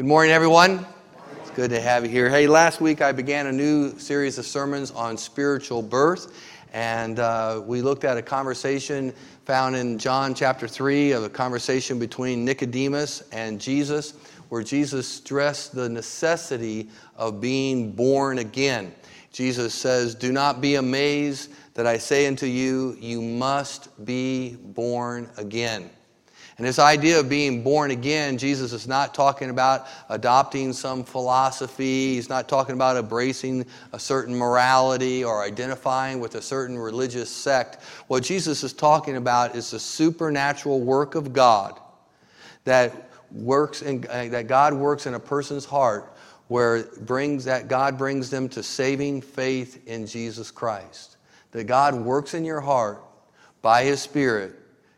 Good morning, everyone. It's good to have you here. Hey, last week I began a new series of sermons on spiritual birth, and uh, we looked at a conversation found in John chapter 3 of a conversation between Nicodemus and Jesus, where Jesus stressed the necessity of being born again. Jesus says, Do not be amazed that I say unto you, you must be born again. And this idea of being born again, Jesus is not talking about adopting some philosophy. He's not talking about embracing a certain morality or identifying with a certain religious sect. What Jesus is talking about is the supernatural work of God that works in, uh, that God works in a person's heart where brings that God brings them to saving faith in Jesus Christ. That God works in your heart by his spirit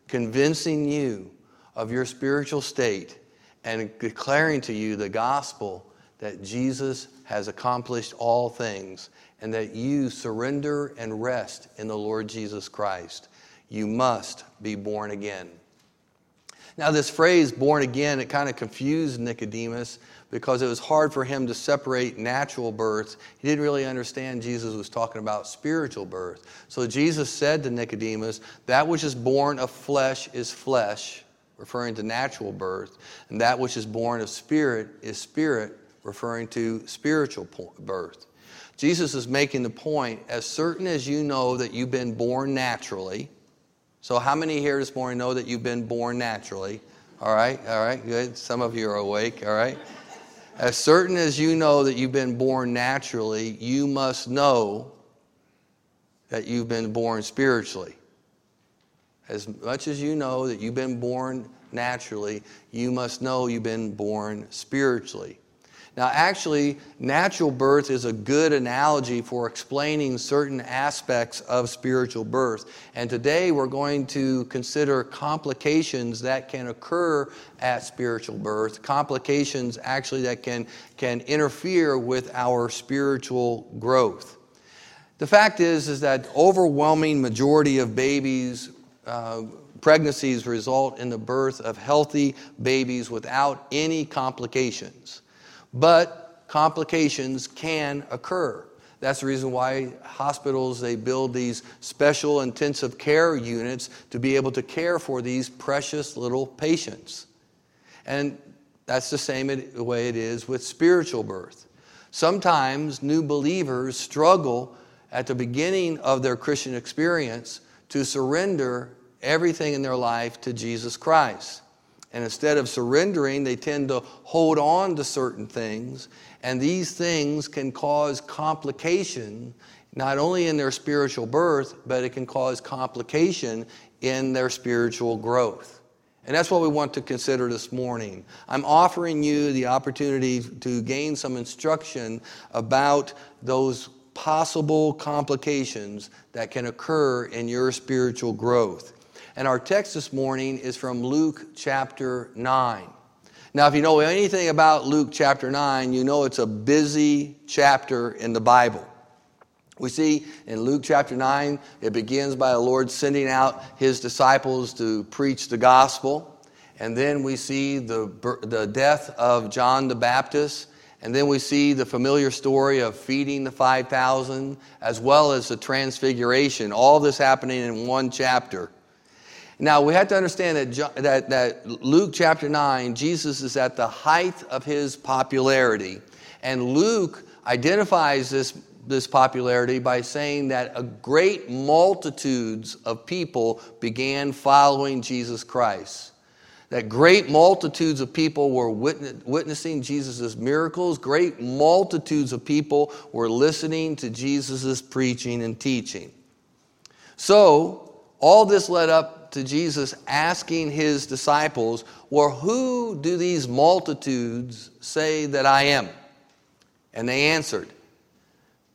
convincing you of your spiritual state and declaring to you the gospel that Jesus has accomplished all things and that you surrender and rest in the Lord Jesus Christ. You must be born again. Now, this phrase, born again, it kind of confused Nicodemus because it was hard for him to separate natural birth. He didn't really understand Jesus was talking about spiritual birth. So Jesus said to Nicodemus, That which is born of flesh is flesh, referring to natural birth, and that which is born of spirit is spirit, referring to spiritual birth. Jesus is making the point as certain as you know that you've been born naturally. So, how many here this morning know that you've been born naturally? All right, all right, good. Some of you are awake, all right. As certain as you know that you've been born naturally, you must know that you've been born spiritually. As much as you know that you've been born naturally, you must know you've been born spiritually. Now, actually, natural birth is a good analogy for explaining certain aspects of spiritual birth. And today we're going to consider complications that can occur at spiritual birth, complications actually that can, can interfere with our spiritual growth. The fact is, is that overwhelming majority of babies uh, pregnancies result in the birth of healthy babies without any complications. But complications can occur. That's the reason why hospitals they build these special intensive care units to be able to care for these precious little patients. And that's the same way it is with spiritual birth. Sometimes new believers struggle at the beginning of their Christian experience to surrender everything in their life to Jesus Christ. And instead of surrendering, they tend to hold on to certain things. And these things can cause complication, not only in their spiritual birth, but it can cause complication in their spiritual growth. And that's what we want to consider this morning. I'm offering you the opportunity to gain some instruction about those possible complications that can occur in your spiritual growth. And our text this morning is from Luke chapter 9. Now, if you know anything about Luke chapter 9, you know it's a busy chapter in the Bible. We see in Luke chapter 9, it begins by the Lord sending out his disciples to preach the gospel. And then we see the, the death of John the Baptist and then we see the familiar story of feeding the 5,000, as well as the transfiguration, all this happening in one chapter. Now, we have to understand that, that, that Luke chapter 9, Jesus is at the height of his popularity. And Luke identifies this, this popularity by saying that a great multitudes of people began following Jesus Christ that great multitudes of people were witnessing Jesus' miracles. Great multitudes of people were listening to Jesus' preaching and teaching. So, all this led up to Jesus asking his disciples, Well, who do these multitudes say that I am? And they answered.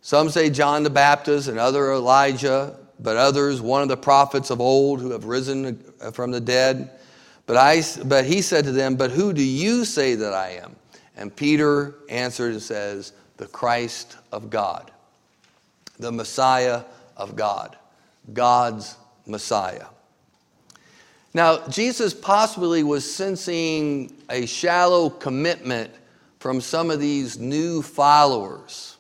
Some say John the Baptist, and other Elijah, but others, one of the prophets of old who have risen from the dead. But, I, but he said to them, But who do you say that I am? And Peter answered and says, The Christ of God, the Messiah of God, God's Messiah. Now, Jesus possibly was sensing a shallow commitment from some of these new followers.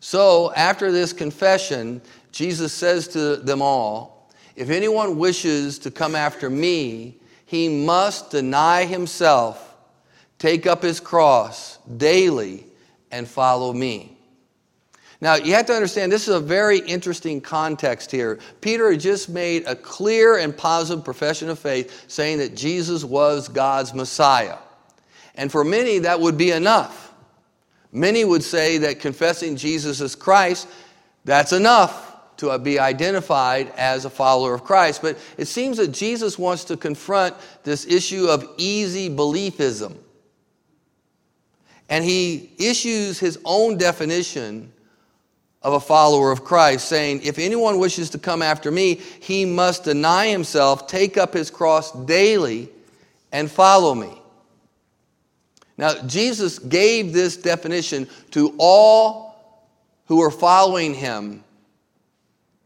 So, after this confession, Jesus says to them all, If anyone wishes to come after me, he must deny himself, take up his cross daily, and follow me. Now, you have to understand, this is a very interesting context here. Peter had just made a clear and positive profession of faith saying that Jesus was God's Messiah. And for many, that would be enough. Many would say that confessing Jesus as Christ, that's enough to be identified as a follower of Christ. But it seems that Jesus wants to confront this issue of easy beliefism. And he issues his own definition of a follower of Christ, saying, If anyone wishes to come after me, he must deny himself, take up his cross daily, and follow me. Now, Jesus gave this definition to all who were following him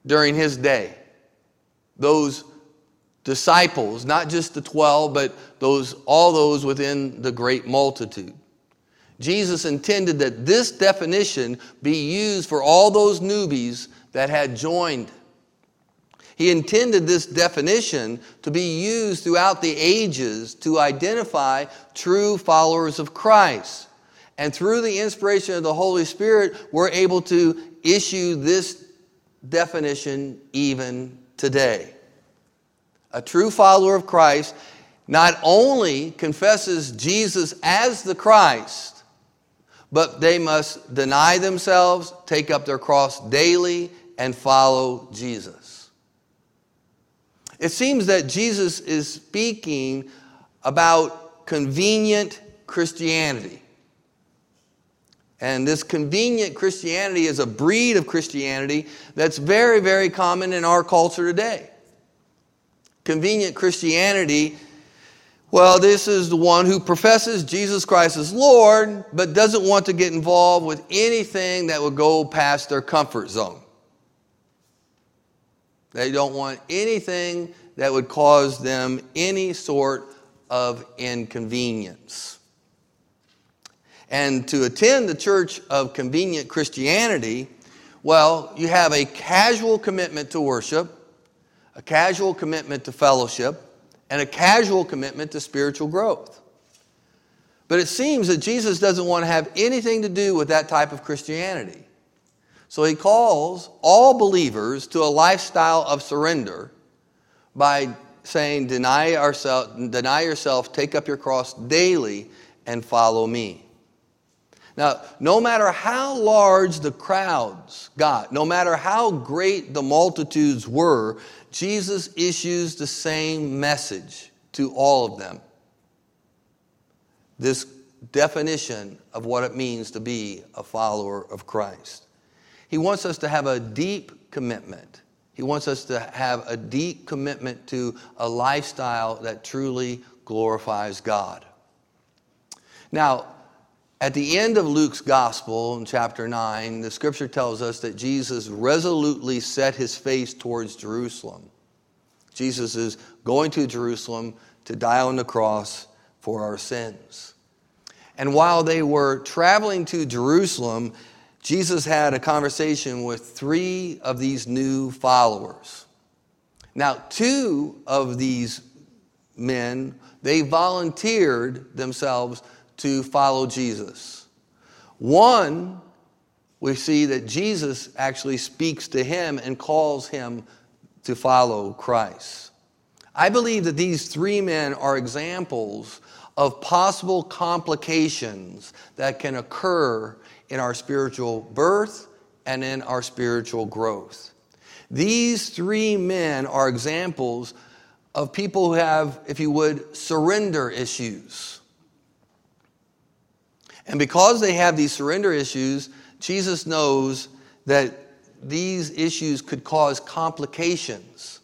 during his day. Those disciples, not just the 12, but those, all those within the great multitude. Jesus intended that this definition be used for all those newbies that had joined. He intended this definition to be used throughout the ages to identify true followers of Christ. And through the inspiration of the Holy Spirit, we're able to issue this definition even today. A true follower of Christ not only confesses Jesus as the Christ, but they must deny themselves, take up their cross daily, and follow Jesus. It seems that Jesus is speaking about convenient Christianity. And this convenient Christianity is a breed of Christianity that's very, very common in our culture today. Convenient Christianity well, this is the one who professes Jesus Christ as Lord, but doesn't want to get involved with anything that would go past their comfort zone. They don't want anything that would cause them any sort of inconvenience. And to attend the church of convenient Christianity, well, you have a casual commitment to worship, a casual commitment to fellowship, and a casual commitment to spiritual growth. But it seems that Jesus doesn't want to have anything to do with that type of Christianity. So he calls all believers to a lifestyle of surrender by saying, deny, ourselves, deny yourself, take up your cross daily, and follow me. Now, no matter how large the crowds got, no matter how great the multitudes were, Jesus issues the same message to all of them. This definition of what it means to be a follower of Christ. He wants us to have a deep commitment. He wants us to have a deep commitment to a lifestyle that truly glorifies God. Now, at the end of Luke's gospel in chapter 9, the scripture tells us that Jesus resolutely set his face towards Jerusalem. Jesus is going to Jerusalem to die on the cross for our sins. And while they were traveling to Jerusalem, Jesus had a conversation with three of these new followers. Now, two of these men, they volunteered themselves to follow Jesus. One, we see that Jesus actually speaks to him and calls him to follow Christ. I believe that these three men are examples of possible complications that can occur in our spiritual birth and in our spiritual growth. These three men are examples of people who have, if you would, surrender issues. And because they have these surrender issues, Jesus knows that these issues could cause complications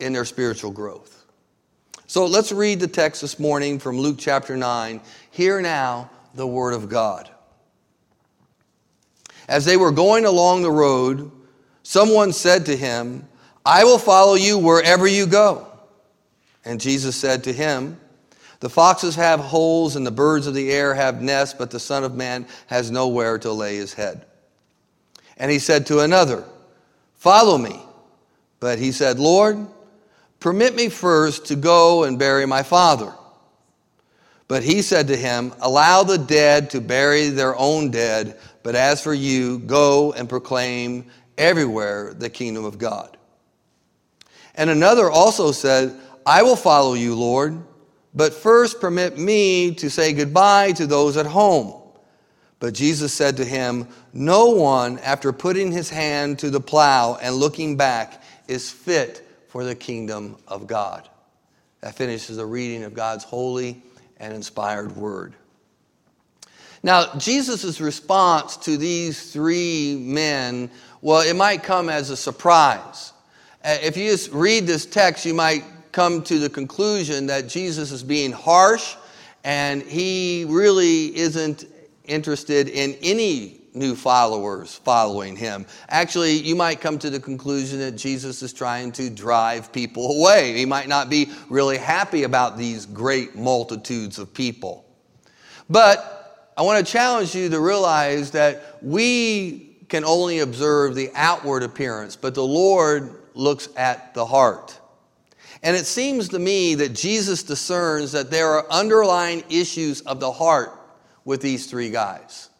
in their spiritual growth. So let's read the text this morning from Luke chapter 9. Hear now the word of God. As they were going along the road, someone said to him, I will follow you wherever you go. And Jesus said to him, The foxes have holes and the birds of the air have nests, but the Son of Man has nowhere to lay his head. And he said to another, Follow me. But he said, Lord, permit me first to go and bury my father. But he said to him, Allow the dead to bury their own dead, but as for you, go and proclaim everywhere the kingdom of God. And another also said, I will follow you, Lord but first, permit me to say goodbye to those at home. But Jesus said to him, No one, after putting his hand to the plow and looking back, is fit for the kingdom of God. That finishes the reading of God's holy and inspired word. Now, Jesus' response to these three men, well, it might come as a surprise. Uh, if you just read this text, you might come to the conclusion that Jesus is being harsh and he really isn't interested in any new followers following him. Actually, you might come to the conclusion that Jesus is trying to drive people away. He might not be really happy about these great multitudes of people. But I want to challenge you to realize that we can only observe the outward appearance, but the Lord looks at the heart. And it seems to me that Jesus discerns that there are underlying issues of the heart with these three guys.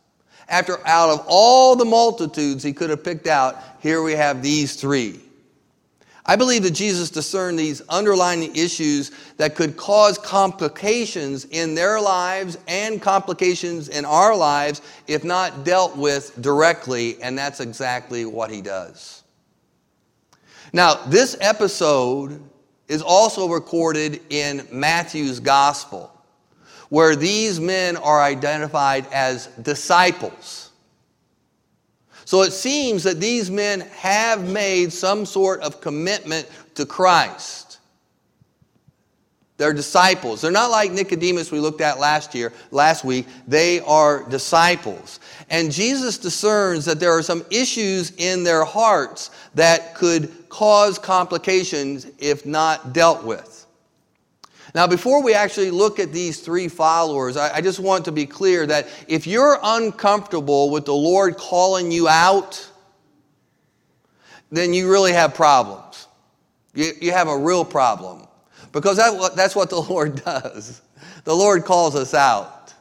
After out of all the multitudes he could have picked out, here we have these three. I believe that Jesus discerned these underlying issues that could cause complications in their lives and complications in our lives if not dealt with directly, and that's exactly what he does. Now, this episode is also recorded in Matthew's gospel, where these men are identified as disciples. So it seems that these men have made some sort of commitment to Christ. They're disciples. They're not like Nicodemus we looked at last year, last week. They are disciples. And Jesus discerns that there are some issues in their hearts that could cause complications if not dealt with. Now, before we actually look at these three followers, I, I, just want to be clear that if you're uncomfortable with the Lord calling you out, then you really have problems. You, you have a real problem. Because that, that's what the Lord does. The Lord calls us out.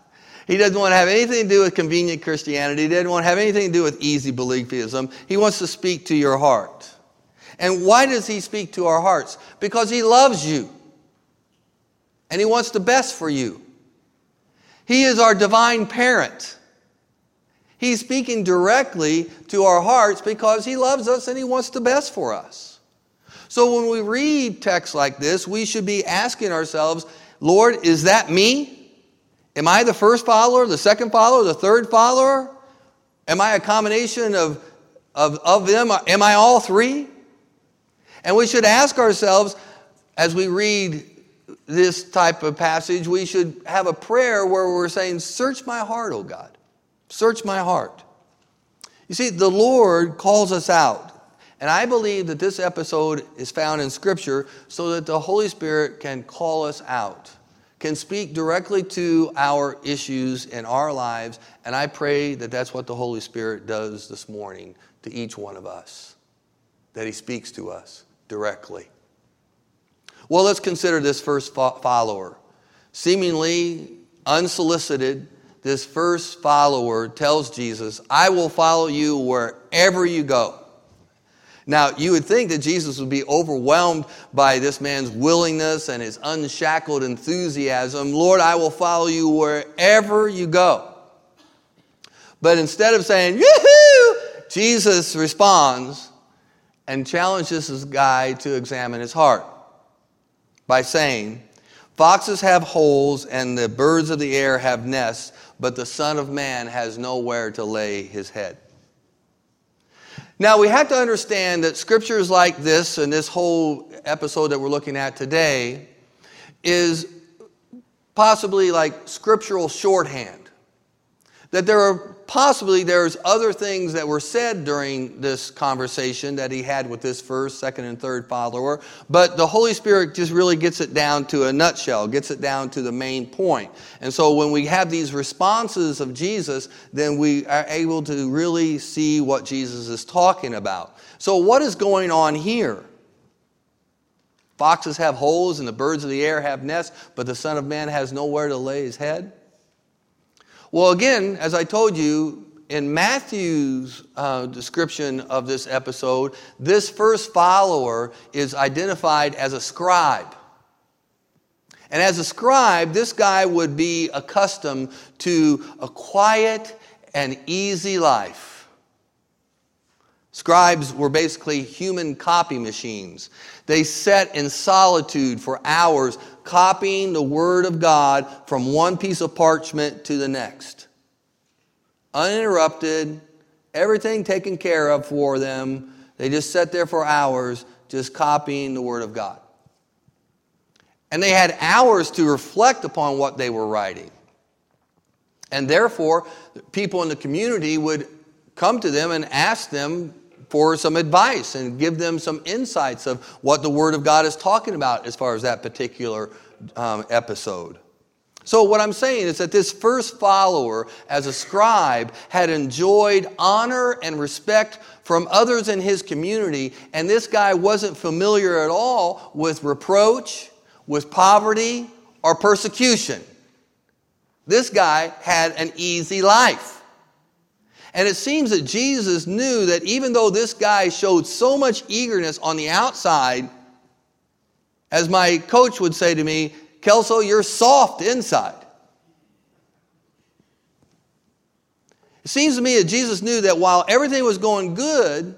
He doesn't want to have anything to do with convenient Christianity. He doesn't want to have anything to do with easy beliefism. He wants to speak to your heart. And why does he speak to our hearts? Because he loves you. And he wants the best for you. He is our divine parent. He's speaking directly to our hearts because he loves us and he wants the best for us. So when we read texts like this, we should be asking ourselves, Lord, is that me? Am I the first follower, the second follower, the third follower? Am I a combination of, of, of them? Am I all three? And we should ask ourselves, as we read this type of passage, we should have a prayer where we're saying, Search my heart, O God. Search my heart. You see, the Lord calls us out. And I believe that this episode is found in Scripture so that the Holy Spirit can call us out, can speak directly to our issues in our lives. And I pray that that's what the Holy Spirit does this morning to each one of us, that He speaks to us directly. Well, let's consider this first follower. Seemingly unsolicited, this first follower tells Jesus, I will follow you wherever you go. Now, you would think that Jesus would be overwhelmed by this man's willingness and his unshackled enthusiasm. Lord, I will follow you wherever you go. But instead of saying, Yoo-hoo! Jesus responds, and challenges this guy to examine his heart by saying, Foxes have holes and the birds of the air have nests, but the Son of Man has nowhere to lay his head. Now, we have to understand that scriptures like this and this whole episode that we're looking at today is possibly like scriptural shorthand. that there are possibly there's other things that were said during this conversation that he had with this first, second, and third follower, but the Holy Spirit just really gets it down to a nutshell, gets it down to the main point. And so when we have these responses of Jesus, then we are able to really see what Jesus is talking about. So, what is going on here? Foxes have holes and the birds of the air have nests, but the Son of Man has nowhere to lay his head. Well, again, as I told you, in Matthew's uh, description of this episode, this first follower is identified as a scribe. And as a scribe, this guy would be accustomed to a quiet and easy life. Scribes were basically human copy machines. They sat in solitude for hours, copying the Word of God from one piece of parchment to the next. Uninterrupted, everything taken care of for them. They just sat there for hours, just copying the Word of God. And they had hours to reflect upon what they were writing. And therefore, people in the community would come to them and ask them for some advice and give them some insights of what the Word of God is talking about as far as that particular um, episode. So, what I'm saying is that this first follower, as a scribe, had enjoyed honor and respect from others in his community, and this guy wasn't familiar at all with reproach, with poverty, or persecution. This guy had an easy life. And it seems that Jesus knew that even though this guy showed so much eagerness on the outside, as my coach would say to me, Kelso, you're soft inside. It seems to me that Jesus knew that while everything was going good,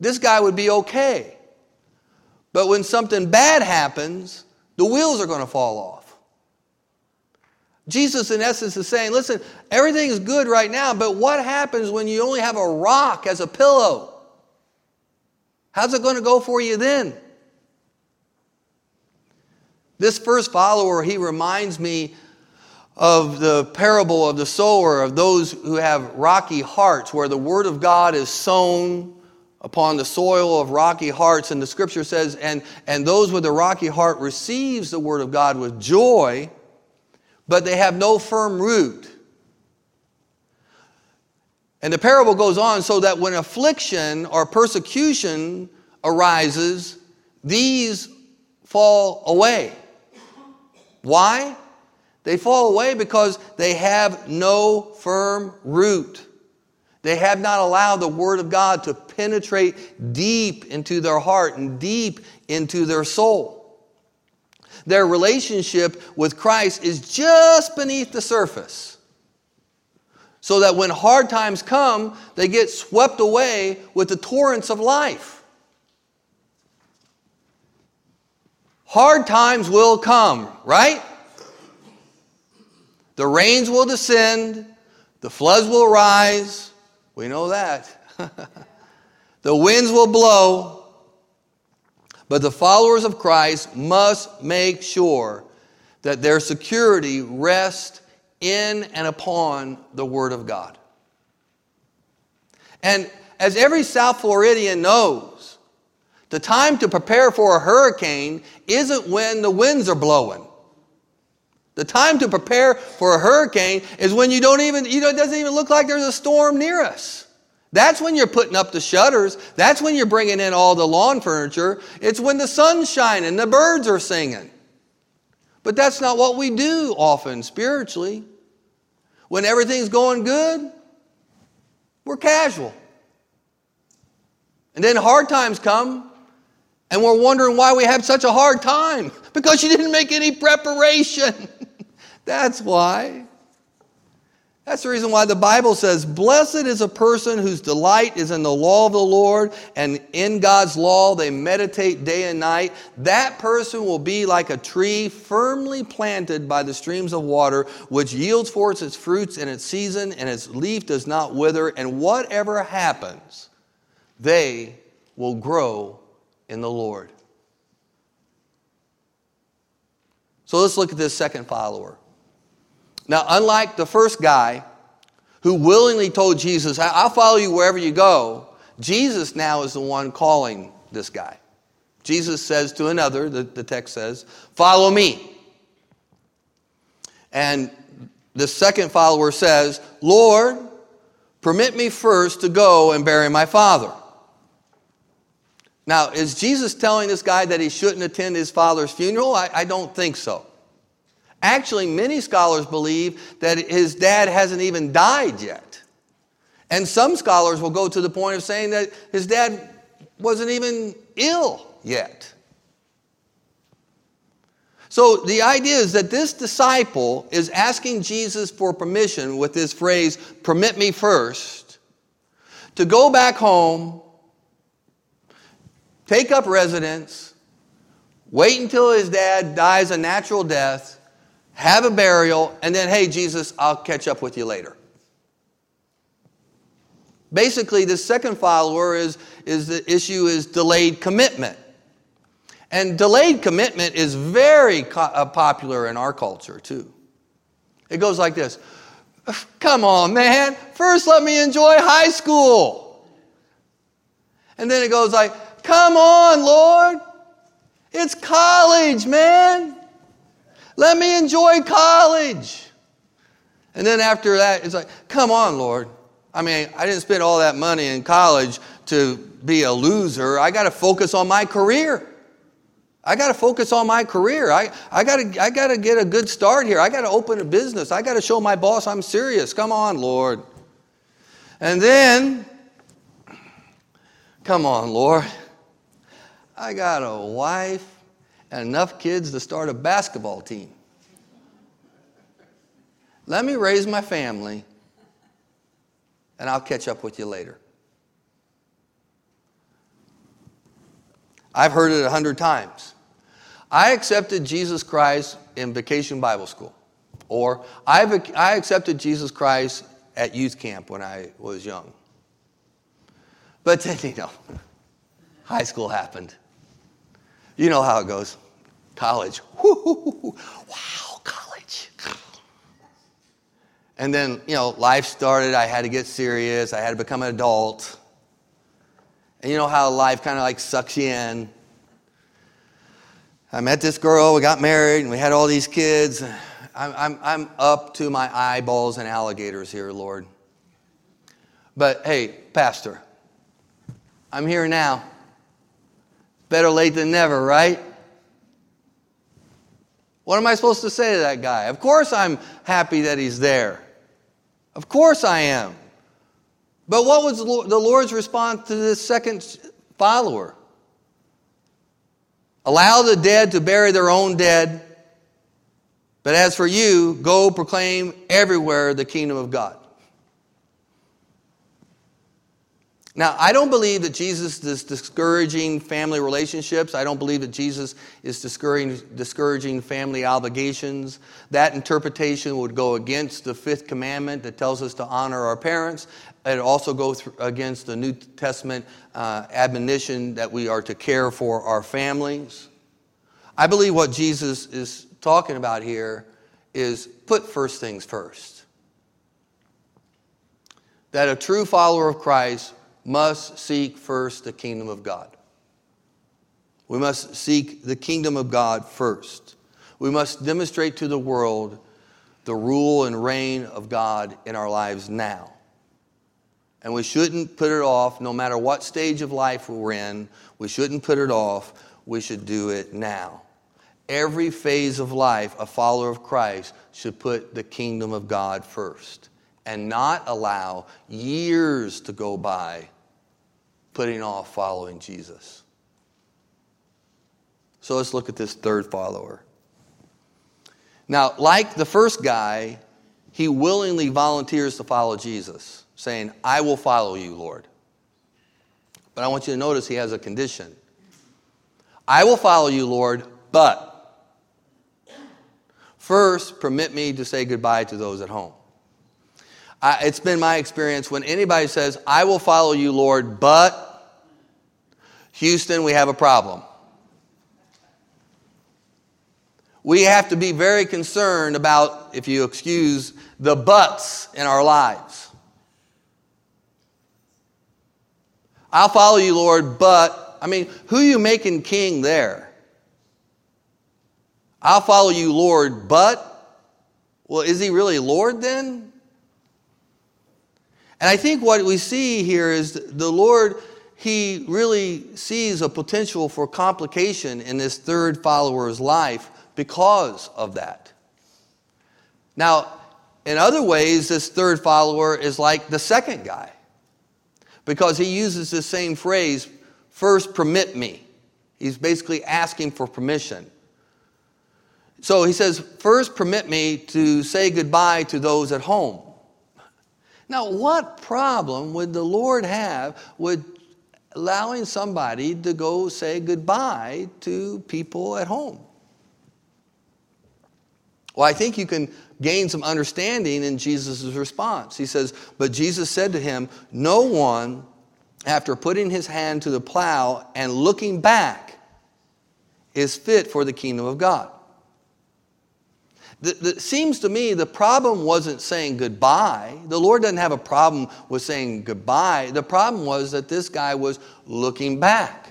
this guy would be okay. But when something bad happens, the wheels are going to fall off. Jesus, in essence, is saying, listen, everything is good right now, but what happens when you only have a rock as a pillow? How's it going to go for you then? This first follower, he reminds me of the parable of the sower, of those who have rocky hearts, where the word of God is sown upon the soil of rocky hearts. And the scripture says, and, and those with a rocky heart receives the word of God with joy but they have no firm root. And the parable goes on so that when affliction or persecution arises, these fall away. Why? They fall away because they have no firm root. They have not allowed the Word of God to penetrate deep into their heart and deep into their soul. Their relationship with Christ is just beneath the surface. So that when hard times come, they get swept away with the torrents of life. Hard times will come, right? The rains will descend, the floods will rise. We know that. the winds will blow, but the followers of Christ must make sure that their security rests in and upon the Word of God. And as every South Floridian knows, the time to prepare for a hurricane isn't when the winds are blowing. The time to prepare for a hurricane is when you don't even, you know, it doesn't even look like there's a storm near us. That's when you're putting up the shutters. That's when you're bringing in all the lawn furniture. It's when the sun's shining, the birds are singing. But that's not what we do often spiritually. When everything's going good, we're casual. And then hard times come, and we're wondering why we have such a hard time because you didn't make any preparation. that's why. That's the reason why the Bible says, Blessed is a person whose delight is in the law of the Lord, and in God's law they meditate day and night. That person will be like a tree firmly planted by the streams of water, which yields forth its fruits in its season, and its leaf does not wither. And whatever happens, they will grow in the Lord. So let's look at this second follower. Now, unlike the first guy who willingly told Jesus, I'll follow you wherever you go, Jesus now is the one calling this guy. Jesus says to another, the, the text says, Follow me. And the second follower says, Lord, permit me first to go and bury my father. Now, is Jesus telling this guy that he shouldn't attend his father's funeral? I, I don't think so. Actually, many scholars believe that his dad hasn't even died yet. And some scholars will go to the point of saying that his dad wasn't even ill yet. So the idea is that this disciple is asking Jesus for permission with this phrase, permit me first, to go back home, take up residence, wait until his dad dies a natural death, have a burial, and then, hey, Jesus, I'll catch up with you later. Basically, the second follower is, is the issue is delayed commitment. And delayed commitment is very co- uh, popular in our culture, too. It goes like this Come on, man. First, let me enjoy high school. And then it goes like, Come on, Lord. It's college, man. Let me enjoy college. And then after that, it's like, Come on, Lord. I mean, I didn't spend all that money in college to be a loser. I got to focus on my career. I got to focus on my career. I, I got to I gotta get a good start here. I got to open a business. I got to show my boss I'm serious. Come on, Lord. And then, come on, Lord. I got a wife and enough kids to start a basketball team. Let me raise my family, and I'll catch up with you later. I've heard it a hundred times. I accepted Jesus Christ in vacation Bible school, or I've, I accepted Jesus Christ at youth camp when I was young. But then, you know, high school happened. You know how it goes. College. Wow, college. And then, you know, life started. I had to get serious. I had to become an adult. And you know how life kind of like sucks you in. I met this girl, we got married, and we had all these kids. I'm, I'm, I'm up to my eyeballs in alligators here, Lord. But hey, Pastor, I'm here now. Better late than never, right? What am I supposed to say to that guy? Of course I'm happy that he's there. Of course I am. But what was the Lord's response to this second follower? Allow the dead to bury their own dead. But as for you, go proclaim everywhere the kingdom of God. Now, I don't believe that Jesus is discouraging family relationships. I don't believe that Jesus is discouraging, family obligations. That interpretation would go against the fifth commandment that tells us to honor our parents. It also goes against the New Testament uh, admonition that we are to care for our families. I believe what Jesus is talking about here is put first things first. That a true follower of Christ must seek first the kingdom of God. We must seek the kingdom of God first. We must demonstrate to the world the rule and reign of God in our lives now. And we shouldn't put it off, no matter what stage of life we're in. We shouldn't put it off. We should do it now. Every phase of life, a follower of Christ should put the kingdom of God first and not allow years to go by putting off following Jesus. So let's look at this third follower. Now, like the first guy, he willingly volunteers to follow Jesus, saying, I will follow you, Lord. But I want you to notice he has a condition. I will follow you, Lord, but first permit me to say goodbye to those at home. I, it's been my experience when anybody says, I will follow you, Lord, but Houston, we have a problem. We have to be very concerned about, if you excuse, the buts in our lives. I'll follow you, Lord, but, I mean, who you making king there? I'll follow you, Lord, but, well, is he really Lord then? And I think what we see here is the Lord, he really sees a potential for complication in this third follower's life because of that. Now, in other ways, this third follower is like the second guy because he uses the same phrase, first permit me. He's basically asking for permission. So he says, first permit me to say goodbye to those at home. Now, what problem would the Lord have with allowing somebody to go say goodbye to people at home? Well, I think you can gain some understanding in Jesus' response. He says, But Jesus said to him, No one, after putting his hand to the plow and looking back, is fit for the kingdom of God. It seems to me the problem wasn't saying goodbye. The Lord doesn't have a problem with saying goodbye. The problem was that this guy was looking back.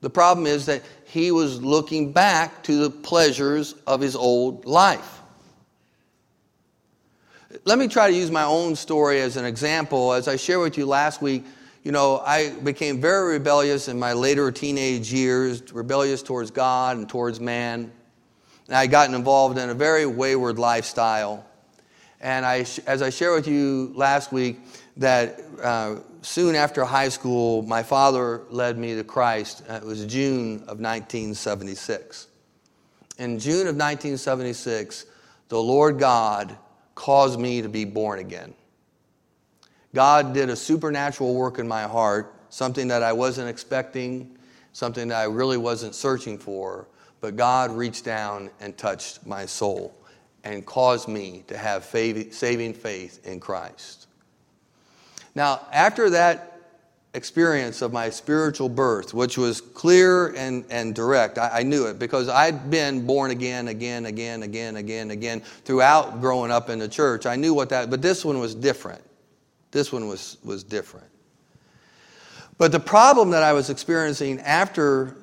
The problem is that he was looking back to the pleasures of his old life. Let me try to use my own story as an example. As I shared with you last week, you know, I became very rebellious in my later teenage years, rebellious towards God and towards man. And I gotten involved in a very wayward lifestyle. And I, as I shared with you last week, that uh, soon after high school, my father led me to Christ. Uh, it was June of 1976. In June of 1976, the Lord God caused me to be born again. God did a supernatural work in my heart, something that I wasn't expecting, something that I really wasn't searching for. But God reached down and touched my soul and caused me to have saving faith in Christ. Now, after that experience of my spiritual birth, which was clear and, and direct, I, I knew it because I'd been born again, again, again, again, again, again throughout growing up in the church. I knew what that, but this one was different. This one was, was different. But the problem that I was experiencing after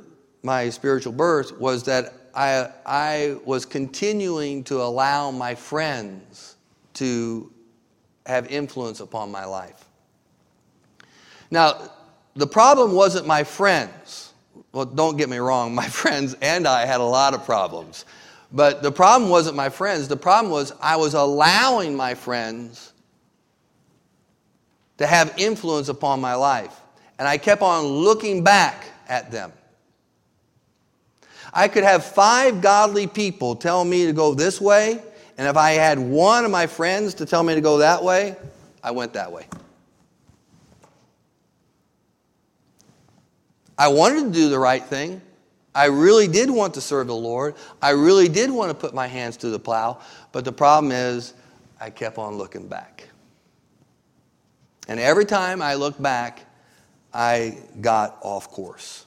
my spiritual birth was that I, I was continuing to allow my friends to have influence upon my life. Now, the problem wasn't my friends. Well, don't get me wrong, my friends and I had a lot of problems. But the problem wasn't my friends. The problem was I was allowing my friends to have influence upon my life. And I kept on looking back at them. I could have five godly people tell me to go this way, and if I had one of my friends to tell me to go that way, I went that way. I wanted to do the right thing. I really did want to serve the Lord. I really did want to put my hands to the plow, but the problem is I kept on looking back. And every time I looked back, I got off course.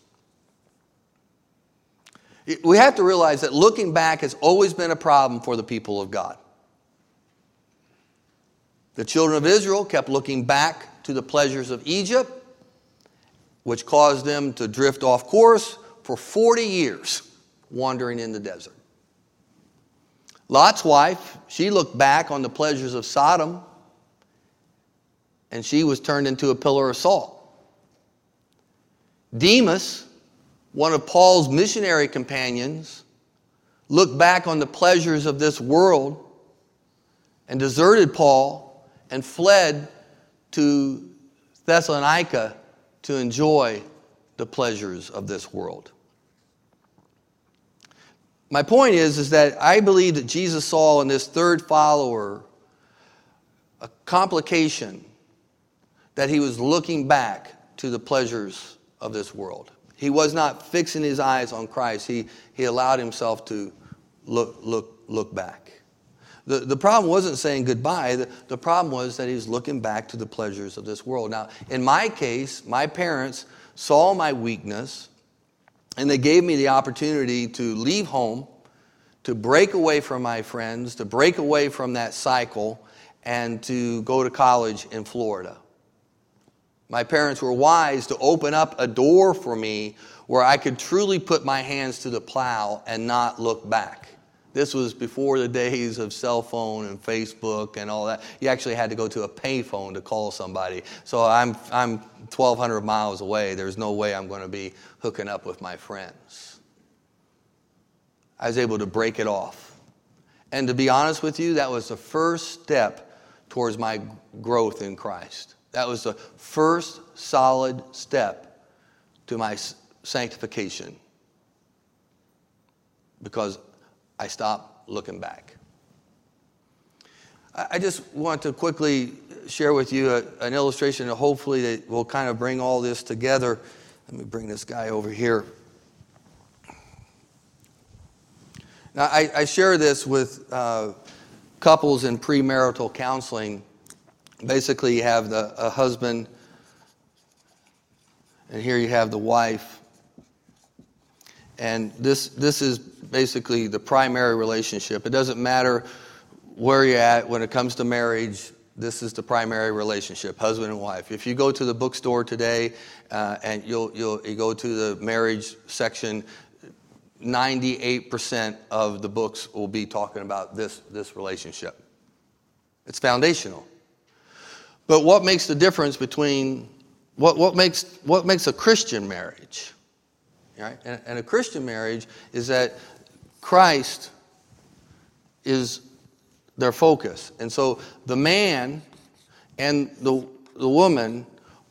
We have to realize that looking back has always been a problem for the people of God. The children of Israel kept looking back to the pleasures of Egypt, which caused them to drift off course for 40 years, wandering in the desert. Lot's wife, she looked back on the pleasures of Sodom, and she was turned into a pillar of salt. Demas, one of Paul's missionary companions, looked back on the pleasures of this world and deserted Paul and fled to Thessalonica to enjoy the pleasures of this world. My point is, is that I believe that Jesus saw in this third follower a complication that he was looking back to the pleasures of this world. He was not fixing his eyes on Christ. He, he allowed himself to look, look, look back. The, the problem wasn't saying goodbye. The, the problem was that he was looking back to the pleasures of this world. Now, in my case, my parents saw my weakness and they gave me the opportunity to leave home, to break away from my friends, to break away from that cycle, and to go to college in Florida. My parents were wise to open up a door for me where I could truly put my hands to the plow and not look back. This was before the days of cell phone and Facebook and all that. You actually had to go to a payphone to call somebody. So I'm, I'm 1,200 miles away. There's no way I'm going to be hooking up with my friends. I was able to break it off. And to be honest with you, that was the first step towards my growth in Christ. That was the first solid step to my sanctification because I stopped looking back. I just want to quickly share with you a, an illustration that hopefully that will kind of bring all this together. Let me bring this guy over here. Now, I, I share this with uh, couples in premarital counseling. Basically, you have the, a husband, and here you have the wife. And this, this is basically the primary relationship. It doesn't matter where you're at when it comes to marriage, this is the primary relationship, husband and wife. If you go to the bookstore today uh, and you'll, you'll, you go to the marriage section, 98% of the books will be talking about this, this relationship. It's foundational. But what makes the difference between what, what, makes, what makes a Christian marriage? Right? And, and a Christian marriage is that Christ is their focus. And so the man and the, the woman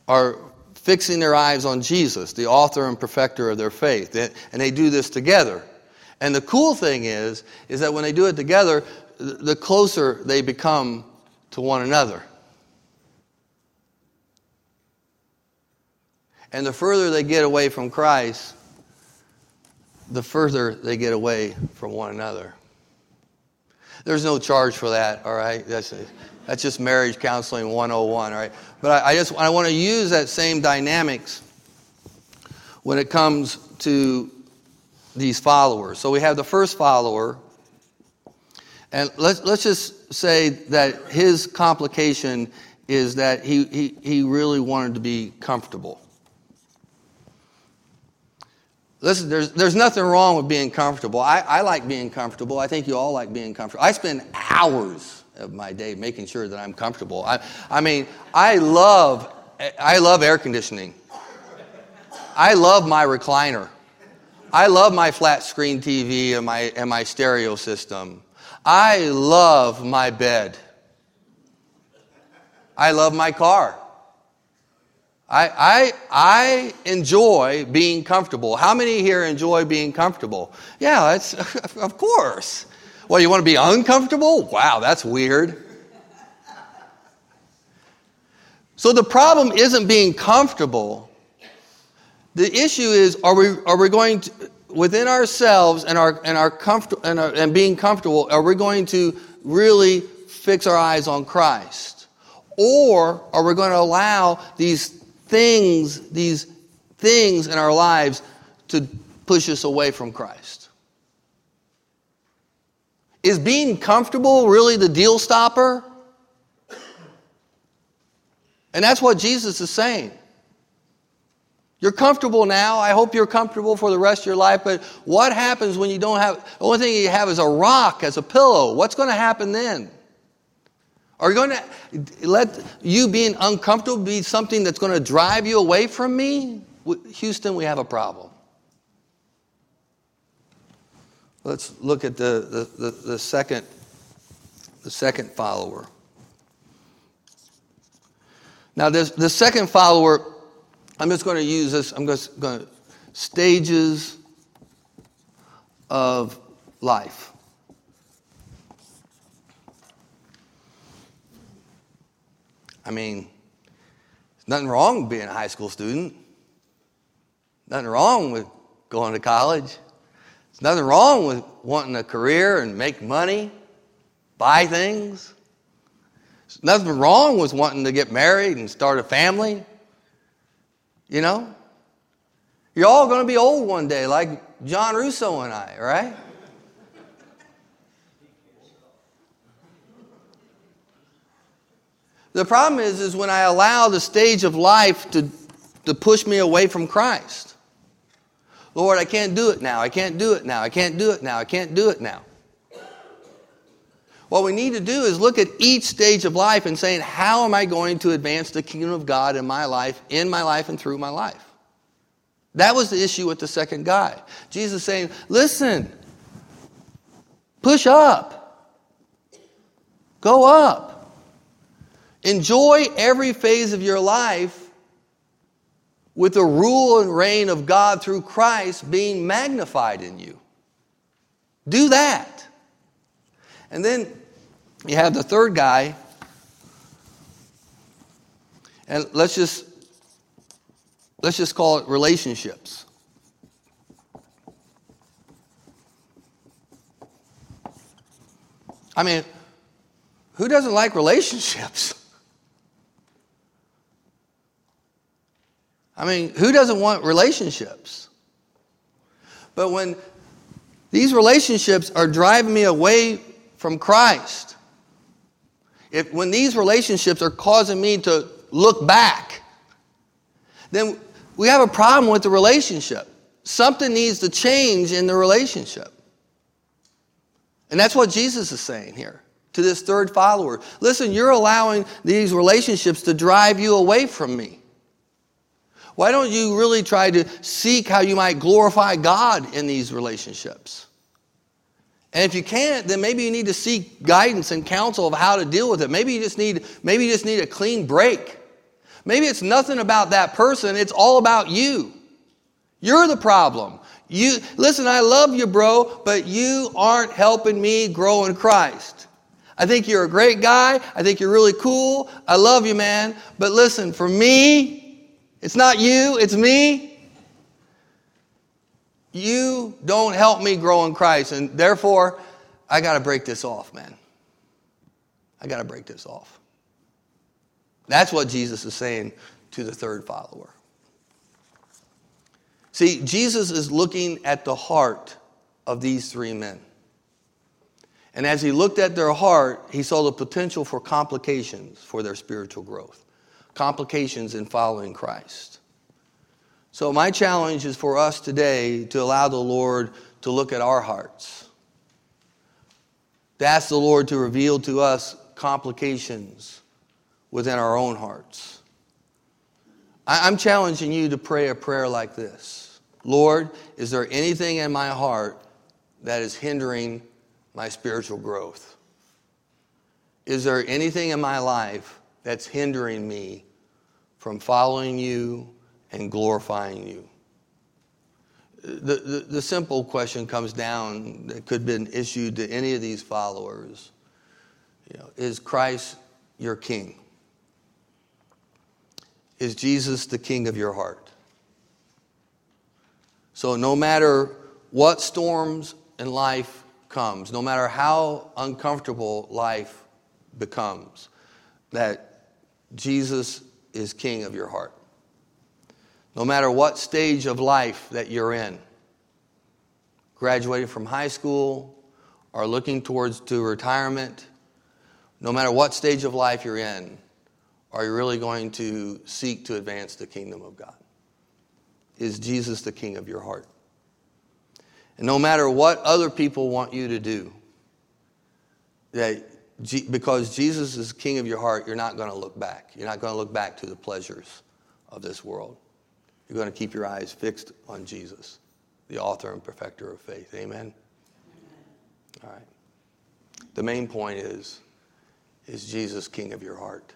are fixing their eyes on Jesus, the author and perfecter of their faith. And they do this together. And the cool thing is, is that when they do it together, the closer they become to one another. And the further they get away from Christ, the further they get away from one another. There's no charge for that, all right? That's, that's just marriage counseling 101, all right? But I, I just I want to use that same dynamics when it comes to these followers. So we have the first follower, and let's, let's just say that his complication is that he, he, he really wanted to be comfortable. Listen, there's, there's nothing wrong with being comfortable. I, I like being comfortable. I think you all like being comfortable. I spend hours of my day making sure that I'm comfortable. I, I mean, I love, I love air conditioning. I love my recliner. I love my flat screen TV and my, and my stereo system. I love my bed. I love my car. I, I, I enjoy being comfortable. How many here enjoy being comfortable? Yeah, it's, of course. Well, you want to be uncomfortable? Wow, that's weird. So the problem isn't being comfortable. The issue is are we, are we going to, within ourselves and, our, and, our comfort, and, our, and being comfortable, are we going to really fix our eyes on Christ? Or are we going to allow these things, these things in our lives to push us away from Christ. Is being comfortable really the deal stopper? And that's what Jesus is saying. You're comfortable now. I hope you're comfortable for the rest of your life. But what happens when you don't have, the only thing you have is a rock as a pillow? What's going to happen then? Are you going to let you being uncomfortable be something that's going to drive you away from me? Houston, we have a problem. Let's look at the, the, the, the second, the second follower. Now, this, the second follower, I'm just going to use this, I'm just going to, stages of life. I mean, there's nothing wrong with being a high school student. Nothing wrong with going to college. There's nothing wrong with wanting a career and make money, buy things. There's nothing wrong with wanting to get married and start a family. You know? You're all going to be old one day, like John Russo and I, right? The problem is, is when I allow the stage of life to, to push me away from Christ. Lord, I can't do it now. I can't do it now. I can't do it now. I can't do it now. What we need to do is look at each stage of life and saying, how am I going to advance the kingdom of God in my life, in my life, and through my life? That was the issue with the second guy. Jesus saying, listen, push up, go up, enjoy every phase of your life with the rule and reign of God through Christ being magnified in you. Do that. And then you have the third guy, and let's just let's just call it relationships. I mean, who doesn't like relationships? I mean, who doesn't want relationships? But when these relationships are driving me away from Christ, if when these relationships are causing me to look back, then we have a problem with the relationship. Something needs to change in the relationship. And that's what Jesus is saying here to this third follower. Listen, you're allowing these relationships to drive you away from me. Why don't you really try to seek how you might glorify God in these relationships? And if you can't, then maybe you need to seek guidance and counsel of how to deal with it. Maybe you just need, maybe you just need a clean break. Maybe it's nothing about that person, it's all about you. You're the problem. You listen, I love you, bro, but you aren't helping me grow in Christ. I think you're a great guy. I think you're really cool. I love you, man. But listen, for me, it's not you, it's me. You don't help me grow in Christ, and therefore, I got to break this off, man. I got to break this off. That's what Jesus is saying to the third follower. See, Jesus is looking at the heart of these three men. And as he looked at their heart, he saw the potential for complications for their spiritual growth, complications in following Christ. So, my challenge is for us today to allow the Lord to look at our hearts, to ask the Lord to reveal to us complications within our own hearts. I'm challenging you to pray a prayer like this Lord, is there anything in my heart that is hindering my spiritual growth? Is there anything in my life that's hindering me from following you and glorifying you? The, the, the, simple question comes down that could have been issued to any of these followers you know, Is Christ your king? Is Jesus the king of your heart? So, no matter what storms in life comes, no matter how uncomfortable life becomes, that Jesus is king of your heart no matter what stage of life that you're in, graduating from high school or looking towards to retirement, no matter what stage of life you're in, are you really going to seek to advance the kingdom of God? Is Jesus the king of your heart? And no matter what other people want you to do, that because Jesus is king of your heart, you're not going to look back. You're not going to look back to the pleasures of this world. You're going to keep your eyes fixed on Jesus, the author and perfecter of faith. Amen? All right. The main point is is Jesus king of your heart?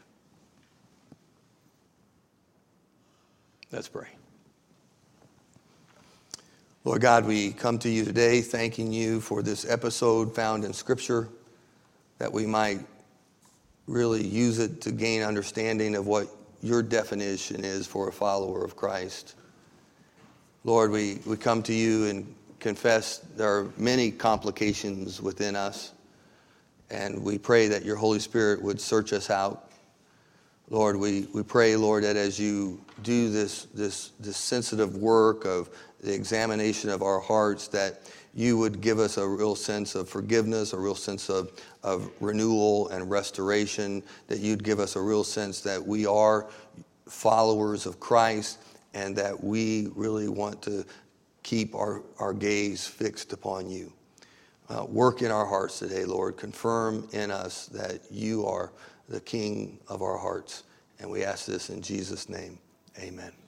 Let's pray. Lord God, we come to you today thanking you for this episode found in Scripture that we might really use it to gain understanding of what your definition is for a follower of Christ. Lord, we, we come to you and confess there are many complications within us, and we pray that your Holy Spirit would search us out. Lord, we, we pray, Lord, that as you do this, this, this sensitive work of the examination of our hearts, that you would give us a real sense of forgiveness, a real sense of, of renewal and restoration, that you'd give us a real sense that we are followers of Christ and that we really want to keep our, our gaze fixed upon you. Uh, work in our hearts today, Lord. Confirm in us that you are the King of our hearts. And we ask this in Jesus' name. Amen.